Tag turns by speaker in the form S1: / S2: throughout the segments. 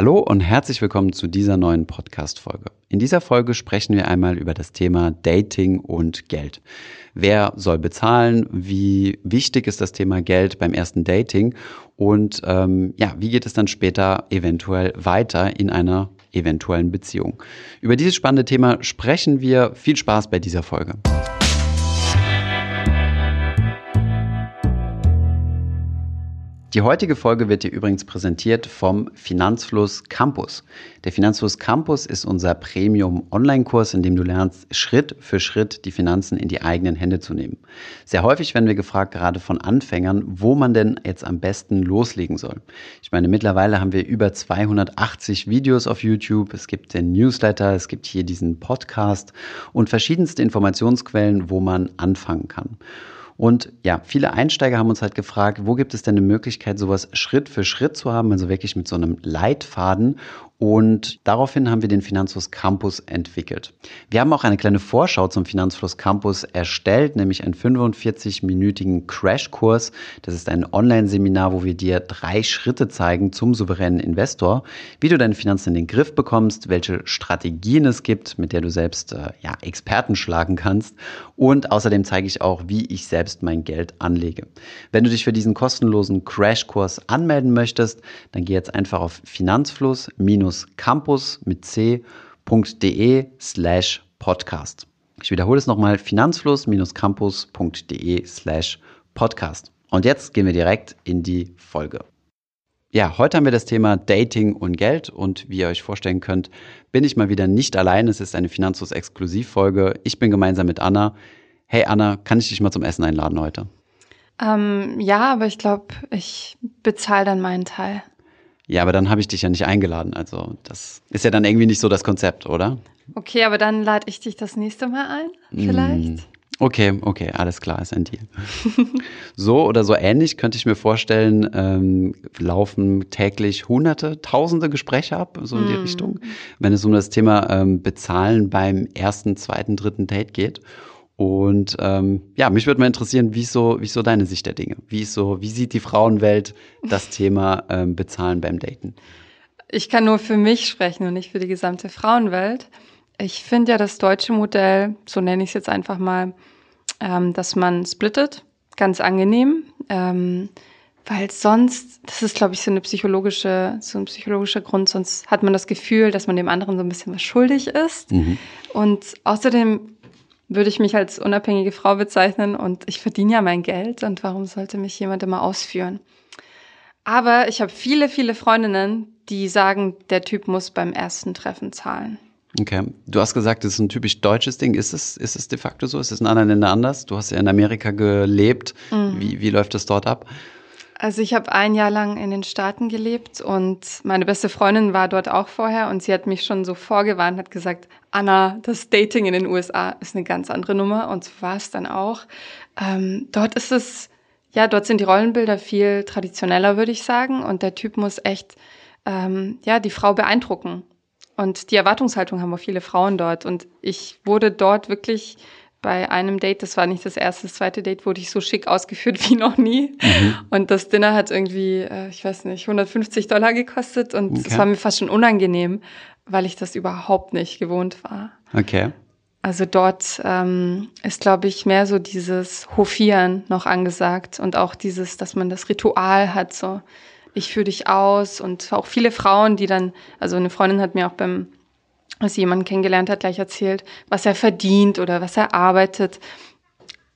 S1: Hallo und herzlich willkommen zu dieser neuen Podcast-Folge. In dieser Folge sprechen wir einmal über das Thema Dating und Geld. Wer soll bezahlen? Wie wichtig ist das Thema Geld beim ersten Dating? Und ähm, ja, wie geht es dann später eventuell weiter in einer eventuellen Beziehung? Über dieses spannende Thema sprechen wir. Viel Spaß bei dieser Folge. Die heutige Folge wird dir übrigens präsentiert vom Finanzfluss Campus. Der Finanzfluss Campus ist unser Premium-Online-Kurs, in dem du lernst, Schritt für Schritt die Finanzen in die eigenen Hände zu nehmen. Sehr häufig werden wir gefragt, gerade von Anfängern, wo man denn jetzt am besten loslegen soll. Ich meine, mittlerweile haben wir über 280 Videos auf YouTube, es gibt den Newsletter, es gibt hier diesen Podcast und verschiedenste Informationsquellen, wo man anfangen kann. Und ja, viele Einsteiger haben uns halt gefragt, wo gibt es denn eine Möglichkeit, sowas Schritt für Schritt zu haben, also wirklich mit so einem Leitfaden und daraufhin haben wir den Finanzfluss Campus entwickelt. Wir haben auch eine kleine Vorschau zum Finanzfluss Campus erstellt, nämlich einen 45-minütigen Crashkurs. Das ist ein Online-Seminar, wo wir dir drei Schritte zeigen zum souveränen Investor, wie du deine Finanzen in den Griff bekommst, welche Strategien es gibt, mit der du selbst äh, ja, Experten schlagen kannst. Und außerdem zeige ich auch, wie ich selbst mein Geld anlege. Wenn du dich für diesen kostenlosen Crashkurs anmelden möchtest, dann geh jetzt einfach auf Finanzfluss- campus mit c.de slash podcast. Ich wiederhole es nochmal, finanzfluss-campus.de slash podcast. Und jetzt gehen wir direkt in die Folge. Ja, heute haben wir das Thema Dating und Geld und wie ihr euch vorstellen könnt, bin ich mal wieder nicht allein. Es ist eine Finanzfluss-Exklusivfolge. Ich bin gemeinsam mit Anna. Hey Anna, kann ich dich mal zum Essen einladen heute?
S2: Ähm, ja, aber ich glaube, ich bezahle dann meinen Teil.
S1: Ja, aber dann habe ich dich ja nicht eingeladen. Also das ist ja dann irgendwie nicht so das Konzept, oder?
S2: Okay, aber dann lade ich dich das nächste Mal ein, vielleicht. Mm.
S1: Okay, okay, alles klar, ist ein Deal. so oder so ähnlich könnte ich mir vorstellen, ähm, laufen täglich hunderte, tausende Gespräche ab, so in die mm. Richtung, wenn es um das Thema ähm, Bezahlen beim ersten, zweiten, dritten Date geht. Und ähm, ja, mich würde mal interessieren, wie ist, so, wie ist so deine Sicht der Dinge? Wie, ist so, wie sieht die Frauenwelt das Thema ähm, Bezahlen beim Daten?
S2: Ich kann nur für mich sprechen und nicht für die gesamte Frauenwelt. Ich finde ja das deutsche Modell, so nenne ich es jetzt einfach mal, ähm, dass man splittet, ganz angenehm. Ähm, weil sonst, das ist, glaube ich, so eine psychologische, so ein psychologischer Grund, sonst hat man das Gefühl, dass man dem anderen so ein bisschen was schuldig ist. Mhm. Und außerdem würde ich mich als unabhängige Frau bezeichnen und ich verdiene ja mein Geld und warum sollte mich jemand immer ausführen? Aber ich habe viele, viele Freundinnen, die sagen, der Typ muss beim ersten Treffen zahlen.
S1: Okay. Du hast gesagt, das ist ein typisch deutsches Ding. Ist es, ist es de facto so? Ist es in anderen Ländern anders? Du hast ja in Amerika gelebt. Mhm. Wie, wie läuft das dort ab?
S2: Also ich habe ein Jahr lang in den Staaten gelebt und meine beste Freundin war dort auch vorher und sie hat mich schon so vorgewarnt, hat gesagt, Anna, das Dating in den USA ist eine ganz andere Nummer und so war es dann auch. Ähm, dort ist es, ja, dort sind die Rollenbilder viel traditioneller, würde ich sagen, und der Typ muss echt, ähm, ja, die Frau beeindrucken. Und die Erwartungshaltung haben auch viele Frauen dort. Und ich wurde dort wirklich bei einem Date, das war nicht das erste, das zweite Date, wurde ich so schick ausgeführt wie noch nie. Mhm. Und das Dinner hat irgendwie, äh, ich weiß nicht, 150 Dollar gekostet und es okay. war mir fast schon unangenehm, weil ich das überhaupt nicht gewohnt war.
S1: Okay.
S2: Also dort ähm, ist, glaube ich, mehr so dieses Hofieren noch angesagt und auch dieses, dass man das Ritual hat, so ich führe dich aus und auch viele Frauen, die dann, also eine Freundin hat mir auch beim, als sie jemanden kennengelernt hat, gleich erzählt, was er verdient oder was er arbeitet.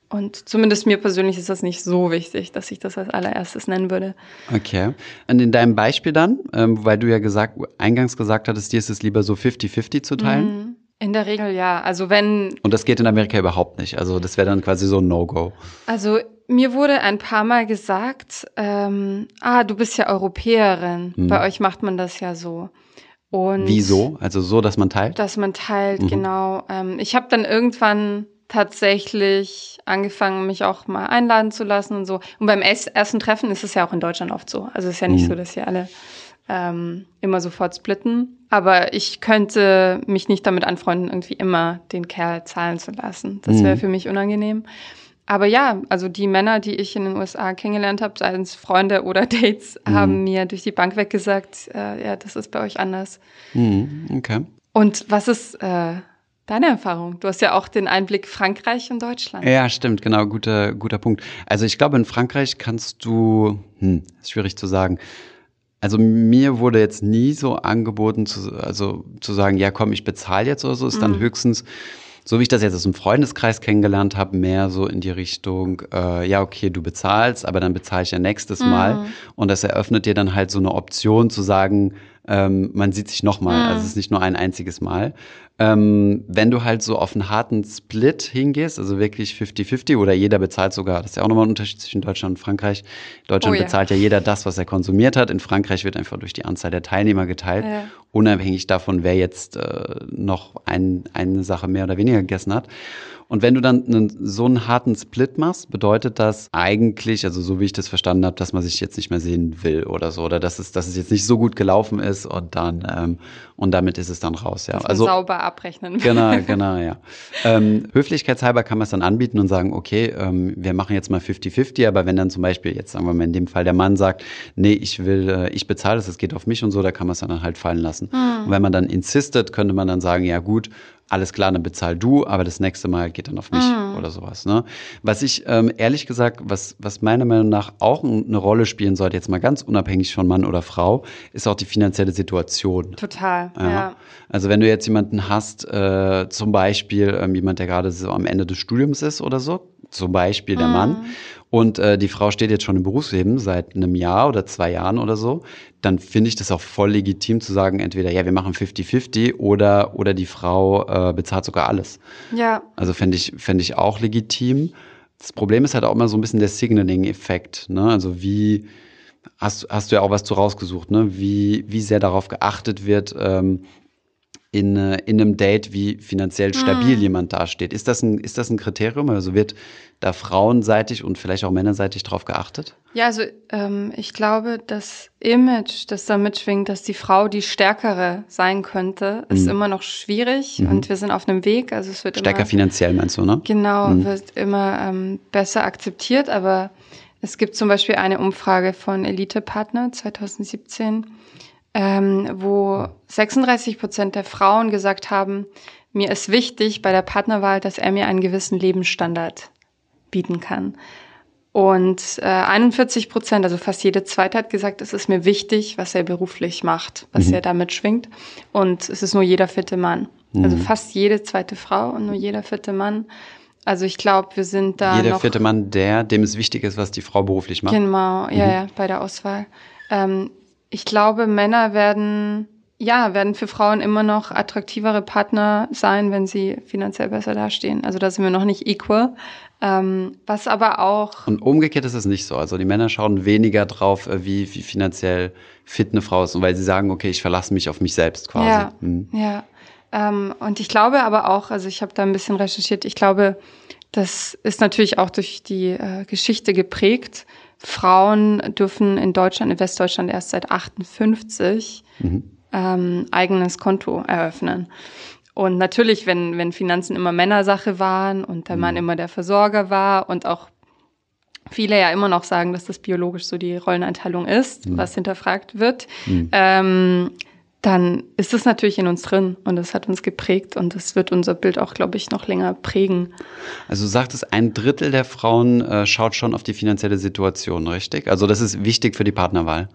S2: Und zumindest mir persönlich ist das nicht so wichtig, dass ich das als allererstes nennen würde.
S1: Okay. Und in deinem Beispiel dann, ähm, weil du ja gesagt, eingangs gesagt hattest, dir ist es lieber so 50-50 zu teilen? Mhm.
S2: In der Regel ja. Also wenn.
S1: Und das geht in Amerika überhaupt nicht. Also das wäre dann quasi so ein No-Go.
S2: Also mir wurde ein paar Mal gesagt, ähm, ah, du bist ja Europäerin. Mhm. Bei euch macht man das ja so.
S1: Und Wieso? Also so, dass man teilt?
S2: Dass man teilt, mhm. genau. Ähm, ich habe dann irgendwann tatsächlich angefangen, mich auch mal einladen zu lassen und so. Und beim ersten Treffen ist es ja auch in Deutschland oft so. Also es ist ja nicht mhm. so, dass hier alle ähm, immer sofort splitten. Aber ich könnte mich nicht damit anfreunden, irgendwie immer den Kerl zahlen zu lassen. Das wäre mhm. für mich unangenehm. Aber ja, also die Männer, die ich in den USA kennengelernt habe, seien es Freunde oder Dates, mhm. haben mir durch die Bank weggesagt, äh, ja, das ist bei euch anders.
S1: Mhm. Okay.
S2: Und was ist äh, deine Erfahrung? Du hast ja auch den Einblick Frankreich und Deutschland.
S1: Ja, stimmt, genau, guter, guter Punkt. Also ich glaube, in Frankreich kannst du, hm, ist schwierig zu sagen. Also mir wurde jetzt nie so angeboten, zu, also zu sagen, ja komm, ich bezahle jetzt oder so, ist dann mhm. höchstens so wie ich das jetzt aus dem Freundeskreis kennengelernt habe, mehr so in die Richtung, äh, ja, okay, du bezahlst, aber dann bezahle ich ja nächstes mhm. Mal. Und das eröffnet dir dann halt so eine Option zu sagen, ähm, man sieht sich nochmal. Mhm. Also es ist nicht nur ein einziges Mal. Ähm, wenn du halt so auf einen harten Split hingehst, also wirklich 50-50 oder jeder bezahlt sogar, das ist ja auch nochmal ein Unterschied zwischen Deutschland und Frankreich. Deutschland oh, ja. bezahlt ja jeder das, was er konsumiert hat. In Frankreich wird einfach durch die Anzahl der Teilnehmer geteilt, ja. Unabhängig davon, wer jetzt äh, noch ein, eine Sache mehr oder weniger gegessen hat. Und wenn du dann einen, so einen harten Split machst, bedeutet das eigentlich, also so wie ich das verstanden habe, dass man sich jetzt nicht mehr sehen will oder so, oder dass es, dass es jetzt nicht so gut gelaufen ist und dann ähm, und damit ist es dann raus. Ja,
S2: also sauber abrechnen.
S1: Genau, genau, ja. ähm, höflichkeitshalber kann man es dann anbieten und sagen, okay, ähm, wir machen jetzt mal 50-50, aber wenn dann zum Beispiel jetzt sagen wir mal in dem Fall der Mann sagt, nee, ich will, äh, ich bezahle das, es geht auf mich und so, da kann man es dann halt fallen lassen. Hm. Und wenn man dann insistet, könnte man dann sagen, ja gut, alles klar, dann bezahl du, aber das nächste Mal geht dann auf mich mhm. oder sowas. Ne? Was ich ähm, ehrlich gesagt, was, was meiner Meinung nach auch eine Rolle spielen sollte, jetzt mal ganz unabhängig von Mann oder Frau, ist auch die finanzielle Situation.
S2: Total. Ja. ja.
S1: Also wenn du jetzt jemanden hast, äh, zum Beispiel ähm, jemand, der gerade so am Ende des Studiums ist oder so, zum Beispiel der mhm. Mann, und äh, die Frau steht jetzt schon im Berufsleben seit einem Jahr oder zwei Jahren oder so, dann finde ich das auch voll legitim zu sagen, entweder ja, wir machen 50-50 oder, oder die Frau äh, bezahlt sogar alles.
S2: Ja.
S1: Also fände ich, fänd ich auch legitim. Das Problem ist halt auch immer so ein bisschen der Signaling-Effekt. Ne? Also wie, hast, hast du ja auch was zu rausgesucht, ne? wie, wie sehr darauf geachtet wird, ähm, in, äh, in einem Date, wie finanziell stabil hm. jemand dasteht. Ist das, ein, ist das ein Kriterium? Also wird da frauenseitig und vielleicht auch männerseitig drauf geachtet?
S2: Ja, also ähm, ich glaube, das Image, das da mitschwingt, dass die Frau die Stärkere sein könnte, ist mhm. immer noch schwierig mhm. und wir sind auf einem Weg. Also es wird
S1: Stärker
S2: immer,
S1: finanziell, meinst du, ne?
S2: Genau, mhm. wird immer ähm, besser akzeptiert, aber es gibt zum Beispiel eine Umfrage von Elite Partner 2017 ähm, wo 36 Prozent der Frauen gesagt haben, mir ist wichtig bei der Partnerwahl, dass er mir einen gewissen Lebensstandard bieten kann. Und äh, 41 Prozent, also fast jede zweite, hat gesagt, es ist mir wichtig, was er beruflich macht, was mhm. er damit schwingt. Und es ist nur jeder vierte Mann. Also mhm. Also fast jede zweite Frau und nur jeder vierte Mann. Also ich glaube, wir sind da.
S1: Jeder vierte Mann, der, dem es wichtig ist, was die Frau beruflich macht.
S2: Genau, ja, mhm. ja, bei der Auswahl. Ähm, ich glaube, Männer werden, ja, werden für Frauen immer noch attraktivere Partner sein, wenn sie finanziell besser dastehen. Also da sind wir noch nicht equal. Ähm, was aber auch.
S1: Und umgekehrt ist es nicht so. Also die Männer schauen weniger drauf, äh, wie, wie finanziell fit eine Frau ist. Und weil sie sagen, okay, ich verlasse mich auf mich selbst quasi.
S2: Ja. Mhm. ja. Ähm, und ich glaube aber auch, also ich habe da ein bisschen recherchiert, ich glaube, das ist natürlich auch durch die äh, Geschichte geprägt. Frauen dürfen in Deutschland, in Westdeutschland erst seit 58 mhm. ähm, eigenes Konto eröffnen. Und natürlich, wenn, wenn Finanzen immer Männersache waren und der mhm. Mann immer der Versorger war und auch viele ja immer noch sagen, dass das biologisch so die Rolleneinteilung ist, mhm. was hinterfragt wird, mhm. ähm, dann ist es natürlich in uns drin und es hat uns geprägt und es wird unser Bild auch, glaube ich, noch länger prägen.
S1: Also sagt es, ein Drittel der Frauen äh, schaut schon auf die finanzielle Situation, richtig? Also das ist wichtig für die Partnerwahl.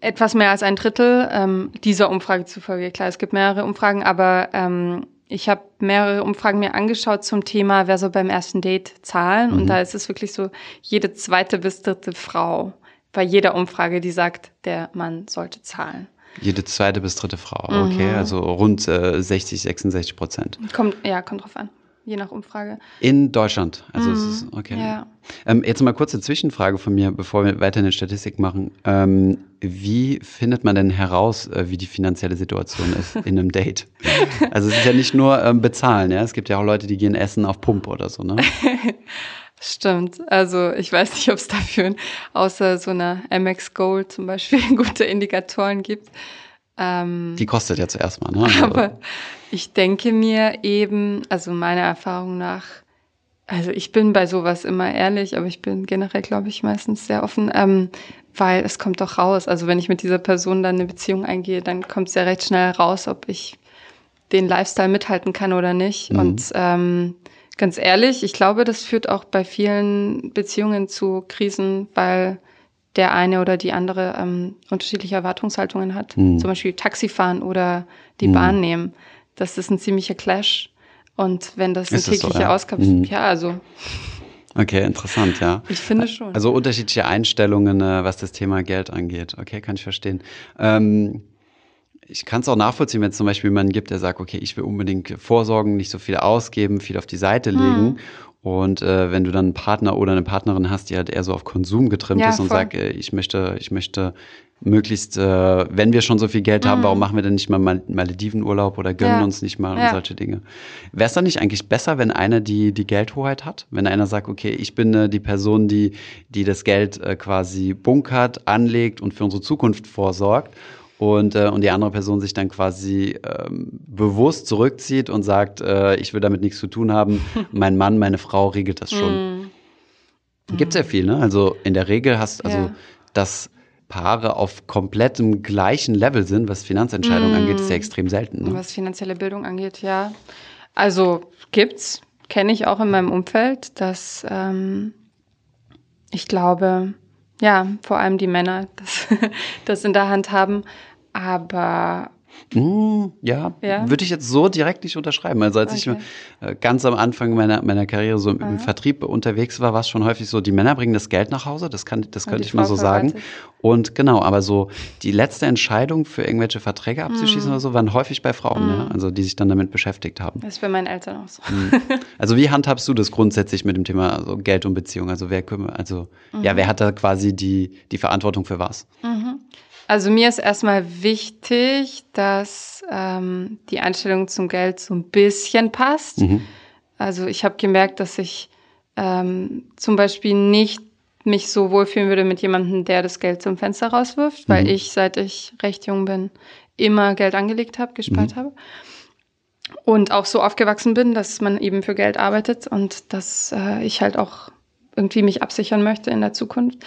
S2: Etwas mehr als ein Drittel ähm, dieser Umfrage zufolge. Klar, es gibt mehrere Umfragen, aber ähm, ich habe mehrere Umfragen mir angeschaut zum Thema, wer so beim ersten Date zahlen. Mhm. Und da ist es wirklich so, jede zweite bis dritte Frau bei jeder Umfrage, die sagt, der Mann sollte zahlen.
S1: Jede zweite bis dritte Frau, okay, mhm. also rund äh, 60, 66 Prozent.
S2: Kommt, ja, kommt drauf an, je nach Umfrage.
S1: In Deutschland, also mhm. es ist, okay. Ja. Ähm, jetzt mal kurze Zwischenfrage von mir, bevor wir weiter eine Statistik machen. Ähm, wie findet man denn heraus, äh, wie die finanzielle Situation ist in einem Date? Also es ist ja nicht nur ähm, bezahlen, ja, es gibt ja auch Leute, die gehen essen auf Pump oder so, ne?
S2: Stimmt. Also ich weiß nicht, ob es dafür außer so einer MX Gold zum Beispiel gute Indikatoren gibt.
S1: Ähm, Die kostet ja zuerst mal, ne?
S2: Also aber ich denke mir eben, also meiner Erfahrung nach, Also ich bin bei sowas immer ehrlich, aber ich bin generell, glaube ich, meistens sehr offen, ähm, weil es kommt doch raus. Also wenn ich mit dieser Person dann eine Beziehung eingehe, dann kommt es ja recht schnell raus, ob ich den Lifestyle mithalten kann oder nicht. Mhm. Und ähm, ganz ehrlich, ich glaube, das führt auch bei vielen Beziehungen zu Krisen, weil der eine oder die andere ähm, unterschiedliche Erwartungshaltungen hat. Mhm. Zum Beispiel Taxifahren oder die mhm. Bahn nehmen. Das ist ein ziemlicher Clash. Und wenn das eine tägliche so, ja? Ausgabe ist, mhm. ja, also.
S1: Okay, interessant, ja.
S2: Ich finde schon.
S1: Also unterschiedliche Einstellungen, äh, was das Thema Geld angeht. Okay, kann ich verstehen. Ähm, ich kann es auch nachvollziehen, wenn es zum Beispiel jemanden gibt, der sagt, okay, ich will unbedingt vorsorgen, nicht so viel ausgeben, viel auf die Seite legen. Hm. Und äh, wenn du dann einen Partner oder eine Partnerin hast, die halt eher so auf Konsum getrimmt ja, ist und voll. sagt, äh, ich möchte, ich möchte möglichst, äh, wenn wir schon so viel Geld haben, mm. warum machen wir denn nicht mal Maledivenurlaub oder gönnen ja. uns nicht mal ja. solche Dinge? Wäre es dann nicht eigentlich besser, wenn einer die, die Geldhoheit hat? Wenn einer sagt, okay, ich bin äh, die Person, die, die das Geld äh, quasi bunkert, anlegt und für unsere Zukunft vorsorgt und, äh, und die andere Person sich dann quasi ähm, bewusst zurückzieht und sagt, äh, ich will damit nichts zu tun haben, mein Mann, meine Frau regelt das schon. Mm. Gibt ja viel, ne? Also in der Regel hast also ja. das Paare auf komplettem gleichen Level sind, was Finanzentscheidungen mm. angeht, ist ja extrem selten. Ne?
S2: Was finanzielle Bildung angeht, ja. Also gibt's, kenne ich auch in meinem Umfeld, dass ähm, ich glaube, ja, vor allem die Männer das, das in der Hand haben. Aber
S1: Mm, ja, ja? würde ich jetzt so direkt nicht unterschreiben. Also als okay. ich äh, ganz am Anfang meiner, meiner Karriere so im, im Vertrieb unterwegs war, war es schon häufig so, die Männer bringen das Geld nach Hause, das, kann, das könnte ich mal so sagen. Und genau, aber so die letzte Entscheidung für irgendwelche Verträge abzuschließen mm. oder so, waren häufig bei Frauen, mm. ja, also die sich dann damit beschäftigt haben.
S2: Das ist bei meinen Eltern auch so.
S1: Mm. Also wie handhabst du das grundsätzlich mit dem Thema also Geld und Beziehung? Also wer kümmert, also ja, wer hat da quasi die, die Verantwortung für was?
S2: Mhm. Also mir ist erstmal wichtig, dass ähm, die Einstellung zum Geld so ein bisschen passt. Mhm. Also ich habe gemerkt, dass ich ähm, zum Beispiel nicht mich so wohlfühlen würde mit jemandem, der das Geld zum Fenster rauswirft, weil mhm. ich, seit ich recht jung bin, immer Geld angelegt habe, gespart mhm. habe. Und auch so aufgewachsen bin, dass man eben für Geld arbeitet und dass äh, ich halt auch irgendwie mich absichern möchte in der Zukunft.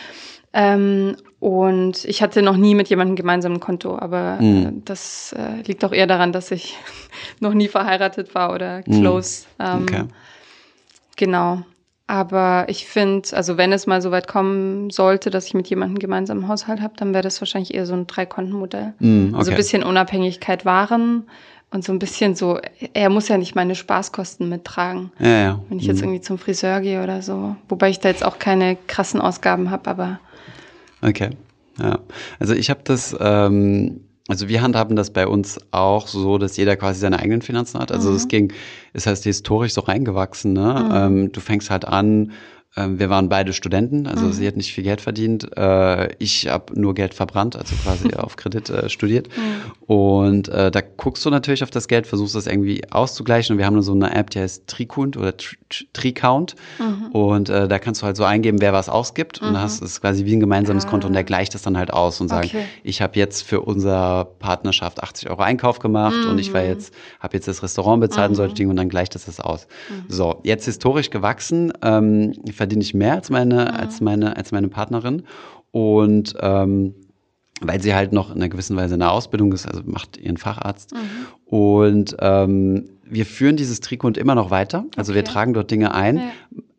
S2: Ähm, und ich hatte noch nie mit jemandem gemeinsam ein Konto, aber mhm. das äh, liegt auch eher daran, dass ich noch nie verheiratet war oder mhm. close. Mm. Ähm, okay. Genau. Aber ich finde, also wenn es mal so weit kommen sollte, dass ich mit jemandem gemeinsam einen Haushalt habe, dann wäre das wahrscheinlich eher so ein Drei-Konten-Modell. Mm, okay. Also ein bisschen Unabhängigkeit wahren und so ein bisschen so, er muss ja nicht meine Spaßkosten mittragen. Ja, ja. Wenn ich jetzt irgendwie zum Friseur gehe oder so. Wobei ich da jetzt auch keine krassen Ausgaben habe, aber
S1: Okay. Ja. Also ich habe das, ähm, also wir handhaben das bei uns auch so, dass jeder quasi seine eigenen Finanzen hat. Also es mhm. ging, es heißt historisch so reingewachsen. Ne? Mhm. Ähm, du fängst halt an wir waren beide Studenten, also mhm. sie hat nicht viel Geld verdient. Äh, ich habe nur Geld verbrannt, also quasi auf Kredit äh, studiert. Mhm. Und äh, da guckst du natürlich auf das Geld, versuchst das irgendwie auszugleichen. Und wir haben so eine App, die heißt Tricount oder Tricount. Mhm. Und äh, da kannst du halt so eingeben, wer was ausgibt. Und hast es quasi wie ein gemeinsames ah. Konto und der gleicht das dann halt aus und sagt, okay. ich habe jetzt für unsere Partnerschaft 80 Euro Einkauf gemacht und ich war jetzt, habe jetzt das Restaurant bezahlt und solche Dinge und dann gleicht das das aus. So, jetzt historisch gewachsen. Ähm, verdiene ich mehr als meine, mhm. als meine, als meine Partnerin. Und ähm, weil sie halt noch in einer gewissen Weise in der Ausbildung ist, also macht ihren Facharzt. Mhm. Und ähm, wir führen dieses Trikot immer noch weiter. Also okay. wir tragen dort Dinge ein, ja.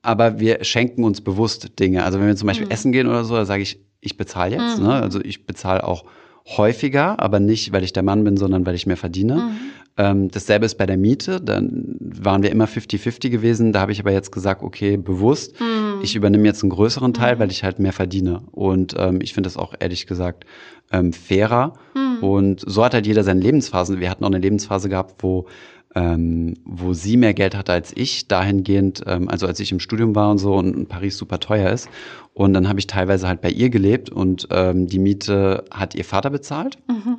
S1: aber wir schenken uns bewusst Dinge. Also wenn wir zum Beispiel mhm. essen gehen oder so, da sage ich, ich bezahle jetzt. Mhm. Ne? Also ich bezahle auch häufiger, aber nicht, weil ich der Mann bin, sondern weil ich mehr verdiene. Ähm, dasselbe ist bei der Miete. Dann waren wir immer 50-50 gewesen. Da habe ich aber jetzt gesagt, okay, bewusst, mhm. ich übernehme jetzt einen größeren Teil, mhm. weil ich halt mehr verdiene. Und ähm, ich finde das auch ehrlich gesagt ähm, fairer. Mhm. Und so hat halt jeder seine Lebensphasen. Wir hatten auch eine Lebensphase gehabt, wo ähm, wo sie mehr Geld hatte als ich, dahingehend, ähm, also als ich im Studium war und so und Paris super teuer ist. Und dann habe ich teilweise halt bei ihr gelebt und ähm, die Miete hat ihr Vater bezahlt. Mhm.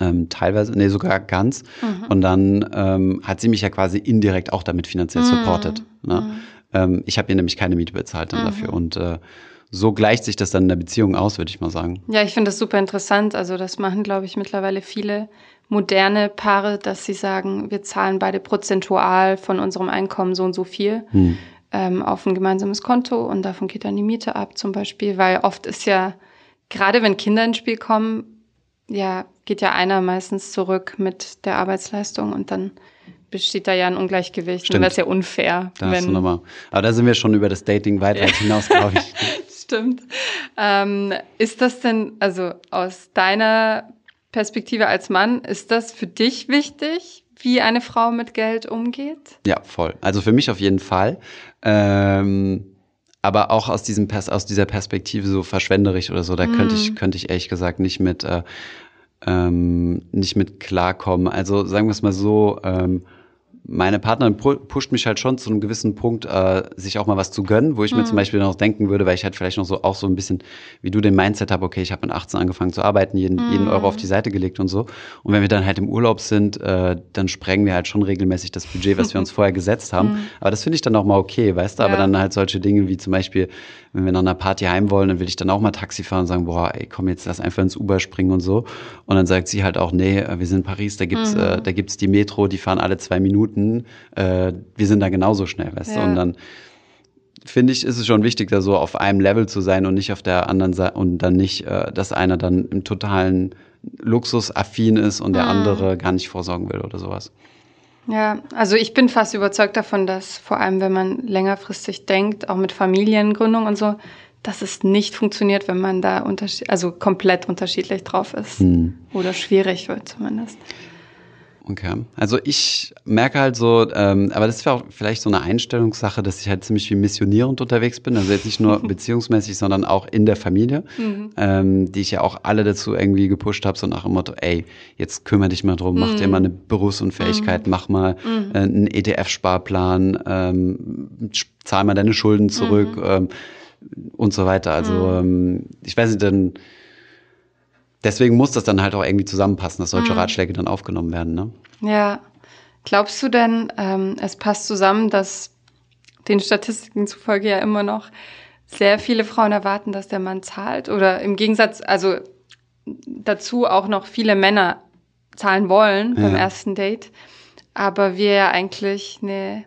S1: Ähm, teilweise, nee, sogar ganz. Mhm. Und dann ähm, hat sie mich ja quasi indirekt auch damit finanziell mhm. supportet. Ne? Mhm. Ähm, ich habe ihr nämlich keine Miete bezahlt dann mhm. dafür. Und äh, so gleicht sich das dann in der Beziehung aus, würde ich mal sagen.
S2: Ja, ich finde das super interessant. Also das machen, glaube ich, mittlerweile viele moderne Paare, dass sie sagen, wir zahlen beide prozentual von unserem Einkommen so und so viel. Hm. ähm, auf ein gemeinsames Konto und davon geht dann die Miete ab zum Beispiel, weil oft ist ja, gerade wenn Kinder ins Spiel kommen, ja, geht ja einer meistens zurück mit der Arbeitsleistung und dann besteht da ja ein Ungleichgewicht.
S1: Stimmt.
S2: Und das ist ja unfair.
S1: Da hast du nochmal. Aber da sind wir schon über das Dating weit, weit hinaus, glaube ich.
S2: Stimmt. Ähm, ist das denn, also aus deiner Perspektive als Mann, ist das für dich wichtig, wie eine Frau mit Geld umgeht?
S1: Ja, voll. Also für mich auf jeden Fall. Ähm, aber auch aus diesem Pers aus dieser Perspektive so verschwenderisch oder so, da mm. könnte ich könnte ich ehrlich gesagt nicht mit äh, ähm, nicht mit klarkommen. Also sagen wir es mal so. Ähm, meine Partnerin pusht mich halt schon zu einem gewissen Punkt, äh, sich auch mal was zu gönnen, wo ich mhm. mir zum Beispiel noch denken würde, weil ich halt vielleicht noch so auch so ein bisschen, wie du den Mindset habe, okay, ich habe mit 18 angefangen zu arbeiten, jeden, mhm. jeden Euro auf die Seite gelegt und so. Und wenn wir dann halt im Urlaub sind, äh, dann sprengen wir halt schon regelmäßig das Budget, was wir uns vorher gesetzt haben. Mhm. Aber das finde ich dann auch mal okay, weißt du? Aber dann halt solche Dinge wie zum Beispiel, wenn wir nach einer Party heim wollen, dann will ich dann auch mal Taxi fahren und sagen, boah, ey, komm jetzt, lass einfach ins Uber springen und so. Und dann sagt sie halt auch, nee, wir sind in Paris, da gibt's, mhm. äh, da gibt's die Metro, die fahren alle zwei Minuten. Äh, wir sind da genauso schnell, weißt ja. du? Und dann finde ich, ist es schon wichtig, da so auf einem Level zu sein und nicht auf der anderen Seite und dann nicht, äh, dass einer dann im totalen Luxus affin ist und der mhm. andere gar nicht vorsorgen will oder sowas.
S2: Ja, also ich bin fast überzeugt davon, dass vor allem, wenn man längerfristig denkt, auch mit Familiengründung und so, dass es nicht funktioniert, wenn man da also komplett unterschiedlich drauf ist. Hm. Oder schwierig wird zumindest.
S1: Okay. Also ich merke halt so, ähm, aber das ist auch vielleicht so eine Einstellungssache, dass ich halt ziemlich wie missionierend unterwegs bin. Also jetzt nicht nur beziehungsmäßig, sondern auch in der Familie, mhm. ähm, die ich ja auch alle dazu irgendwie gepusht habe, so nach dem Motto, ey, jetzt kümmere dich mal drum, mhm. mach dir mhm. mal eine Berufsunfähigkeit, mhm. mach mal mhm. äh, einen ETF-Sparplan, ähm, zahl mal deine Schulden zurück mhm. ähm, und so weiter. Also ähm, ich weiß nicht, dann deswegen muss das dann halt auch irgendwie zusammenpassen, dass solche mhm. Ratschläge dann aufgenommen werden. Ne?
S2: Ja. Glaubst du denn, ähm, es passt zusammen, dass den Statistiken zufolge ja immer noch sehr viele Frauen erwarten, dass der Mann zahlt? Oder im Gegensatz, also dazu auch noch viele Männer zahlen wollen ja. beim ersten Date, aber wir ja eigentlich eine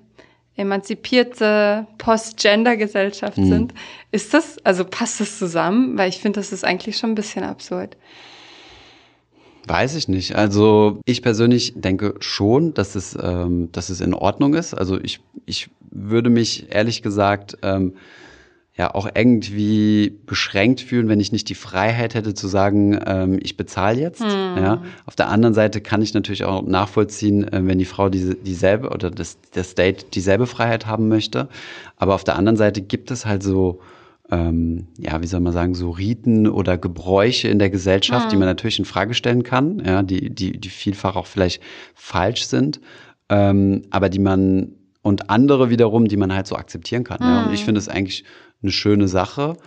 S2: emanzipierte Post-Gender-Gesellschaft mhm. sind. Ist das, also passt das zusammen? Weil ich finde, das ist eigentlich schon ein bisschen absurd.
S1: Weiß ich nicht. Also ich persönlich denke schon, dass es, ähm, dass es in Ordnung ist. Also ich, ich würde mich ehrlich gesagt ähm, ja auch irgendwie beschränkt fühlen, wenn ich nicht die Freiheit hätte zu sagen, ähm, ich bezahle jetzt. Hm. Ja. Auf der anderen Seite kann ich natürlich auch nachvollziehen, äh, wenn die Frau diese, dieselbe oder das, das Date dieselbe Freiheit haben möchte. Aber auf der anderen Seite gibt es halt so ähm, ja, wie soll man sagen, so Riten oder Gebräuche in der Gesellschaft, mhm. die man natürlich in Frage stellen kann, ja, die, die, die vielfach auch vielleicht falsch sind, ähm, aber die man und andere wiederum, die man halt so akzeptieren kann. Mhm. Ja. Und ich finde es eigentlich eine schöne Sache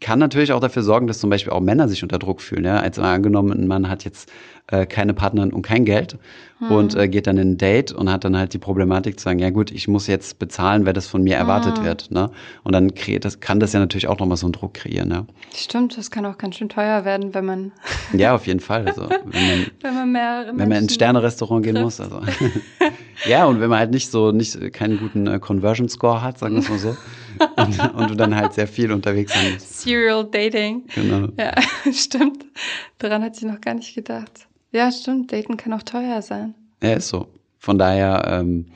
S1: kann natürlich auch dafür sorgen, dass zum Beispiel auch Männer sich unter Druck fühlen. Ja? Als angenommen, ein Mann hat jetzt äh, keine Partnerin und kein Geld hm. und äh, geht dann in ein Date und hat dann halt die Problematik zu sagen, ja gut, ich muss jetzt bezahlen, weil das von mir erwartet hm. wird. Ne? Und dann kreiert das, kann das ja natürlich auch nochmal so einen Druck kreieren. Ja?
S2: Stimmt, das kann auch ganz schön teuer werden, wenn man.
S1: ja, auf jeden Fall. Also, wenn man,
S2: wenn man mehrere
S1: Wenn man ins Sterne-Restaurant gehen muss. Also. ja, und wenn man halt nicht so, nicht keinen guten äh, Conversion Score hat, sagen wir es mal so. Und, und, du dann halt sehr viel unterwegs sein musst.
S2: Serial Dating.
S1: Genau.
S2: Ja, stimmt. Daran hat sie noch gar nicht gedacht. Ja, stimmt. Daten kann auch teuer sein.
S1: Ja, ist so. Von daher, ähm,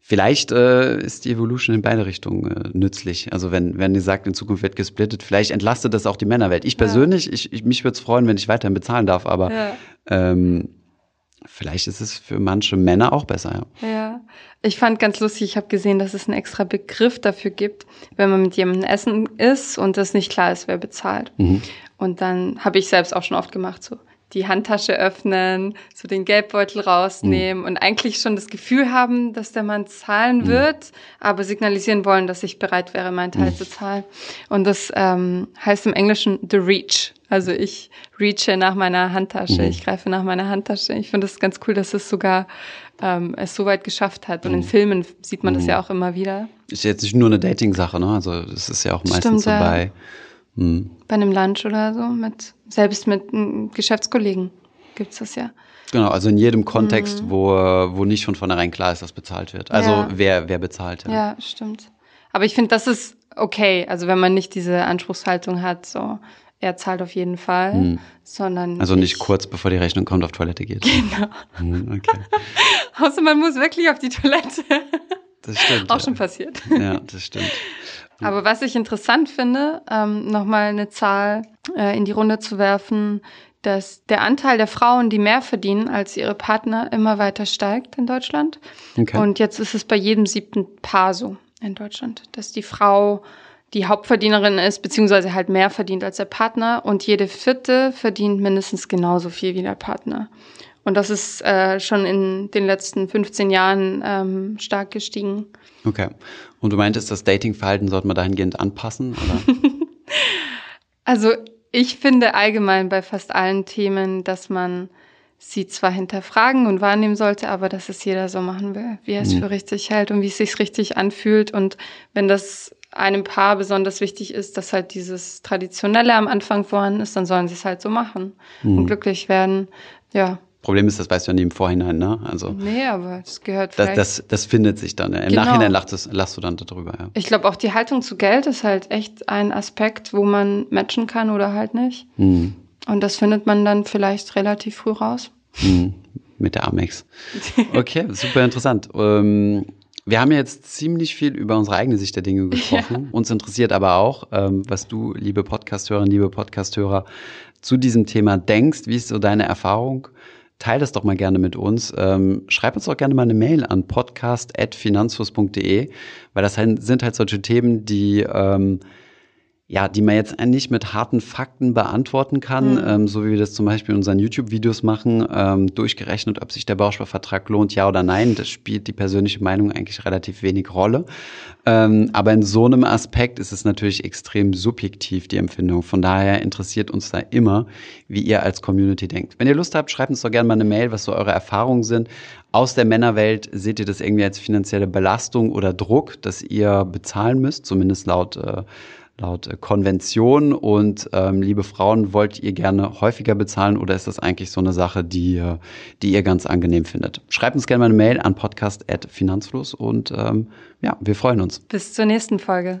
S1: vielleicht äh, ist die Evolution in beide Richtungen äh, nützlich. Also wenn, wenn ihr sagt, in Zukunft wird gesplittet, vielleicht entlastet das auch die Männerwelt. Ich persönlich, ja. ich, ich, mich würde es freuen, wenn ich weiterhin bezahlen darf, aber ja. ähm, vielleicht ist es für manche Männer auch besser.
S2: Ja, ja. Ich fand ganz lustig, ich habe gesehen, dass es einen extra Begriff dafür gibt, wenn man mit jemandem essen ist und es nicht klar ist, wer bezahlt. Mhm. Und dann habe ich selbst auch schon oft gemacht, so die Handtasche öffnen, so den Geldbeutel rausnehmen mhm. und eigentlich schon das Gefühl haben, dass der Mann zahlen mhm. wird, aber signalisieren wollen, dass ich bereit wäre, meinen Teil mhm. zu zahlen. Und das ähm, heißt im Englischen the reach. Also ich reache nach meiner Handtasche, mhm. ich greife nach meiner Handtasche. Ich finde das ganz cool, dass es sogar ähm, es so weit geschafft hat. Und in mhm. Filmen sieht man das mhm. ja auch immer wieder.
S1: Ist jetzt nicht nur eine Dating-Sache, ne? Also das ist ja auch meistens Stimmt, so bei.
S2: Ja. Bei einem Lunch oder so, mit, selbst mit Geschäftskollegen gibt's das ja.
S1: Genau, also in jedem Kontext, mhm. wo, wo nicht von vornherein klar ist, dass bezahlt wird. Also ja. wer, wer bezahlt.
S2: Ja. ja, stimmt. Aber ich finde, das ist okay. Also wenn man nicht diese Anspruchshaltung hat, so er zahlt auf jeden Fall, hm. sondern.
S1: Also nicht ich, kurz bevor die Rechnung kommt, auf Toilette geht.
S2: Genau. Hm, okay. Außer man muss wirklich auf die Toilette.
S1: Das stimmt.
S2: Auch ja. schon passiert.
S1: Ja, das stimmt.
S2: Aber was ich interessant finde, ähm, nochmal eine Zahl äh, in die Runde zu werfen, dass der Anteil der Frauen, die mehr verdienen als ihre Partner, immer weiter steigt in Deutschland. Okay. Und jetzt ist es bei jedem siebten Paar so in Deutschland, dass die Frau die Hauptverdienerin ist, beziehungsweise halt mehr verdient als der Partner und jede vierte verdient mindestens genauso viel wie der Partner. Und das ist äh, schon in den letzten 15 Jahren ähm, stark gestiegen.
S1: Okay. Und du meintest, das Datingverhalten sollte man dahingehend anpassen? Oder?
S2: also ich finde allgemein bei fast allen Themen, dass man sie zwar hinterfragen und wahrnehmen sollte, aber dass es jeder so machen will, wie er es mhm. für richtig hält und wie es sich richtig anfühlt. Und wenn das einem Paar besonders wichtig ist, dass halt dieses Traditionelle am Anfang vorhanden ist, dann sollen sie es halt so machen mhm. und glücklich werden. Ja.
S1: Problem ist, das weißt du ja nie im Vorhinein, ne?
S2: Also. Nee, aber es gehört
S1: das, das, das findet sich dann. Im genau. Nachhinein lachst, es, lachst du dann darüber, ja.
S2: Ich glaube auch die Haltung zu Geld ist halt echt ein Aspekt, wo man matchen kann oder halt nicht. Mhm. Und das findet man dann vielleicht relativ früh raus.
S1: Mhm. Mit der Amex. Okay, super interessant. Ähm, wir haben jetzt ziemlich viel über unsere eigene Sicht der Dinge gesprochen. Ja. Uns interessiert aber auch, ähm, was du, liebe Podcasthörerin, liebe Podcasthörer, zu diesem Thema denkst. Wie ist so deine Erfahrung? Teile das doch mal gerne mit uns. Ähm, schreib uns doch gerne mal eine Mail an podcast.finanzfluss.de, weil das sind halt solche Themen, die ähm, ja, die man jetzt nicht mit harten Fakten beantworten kann, mhm. ähm, so wie wir das zum Beispiel in unseren YouTube-Videos machen, ähm, durchgerechnet, ob sich der Bausparvertrag lohnt, ja oder nein. Das spielt die persönliche Meinung eigentlich relativ wenig Rolle. Ähm, aber in so einem Aspekt ist es natürlich extrem subjektiv, die Empfindung. Von daher interessiert uns da immer, wie ihr als Community denkt. Wenn ihr Lust habt, schreibt uns doch gerne mal eine Mail, was so eure Erfahrungen sind. Aus der Männerwelt seht ihr das irgendwie als finanzielle Belastung oder Druck, dass ihr bezahlen müsst, zumindest laut äh, laut äh, Konvention. Und ähm, liebe Frauen, wollt ihr gerne häufiger bezahlen oder ist das eigentlich so eine Sache, die, die ihr ganz angenehm findet? Schreibt uns gerne mal eine Mail an podcast.finanzfluss und ähm, ja, wir freuen uns.
S2: Bis zur nächsten Folge.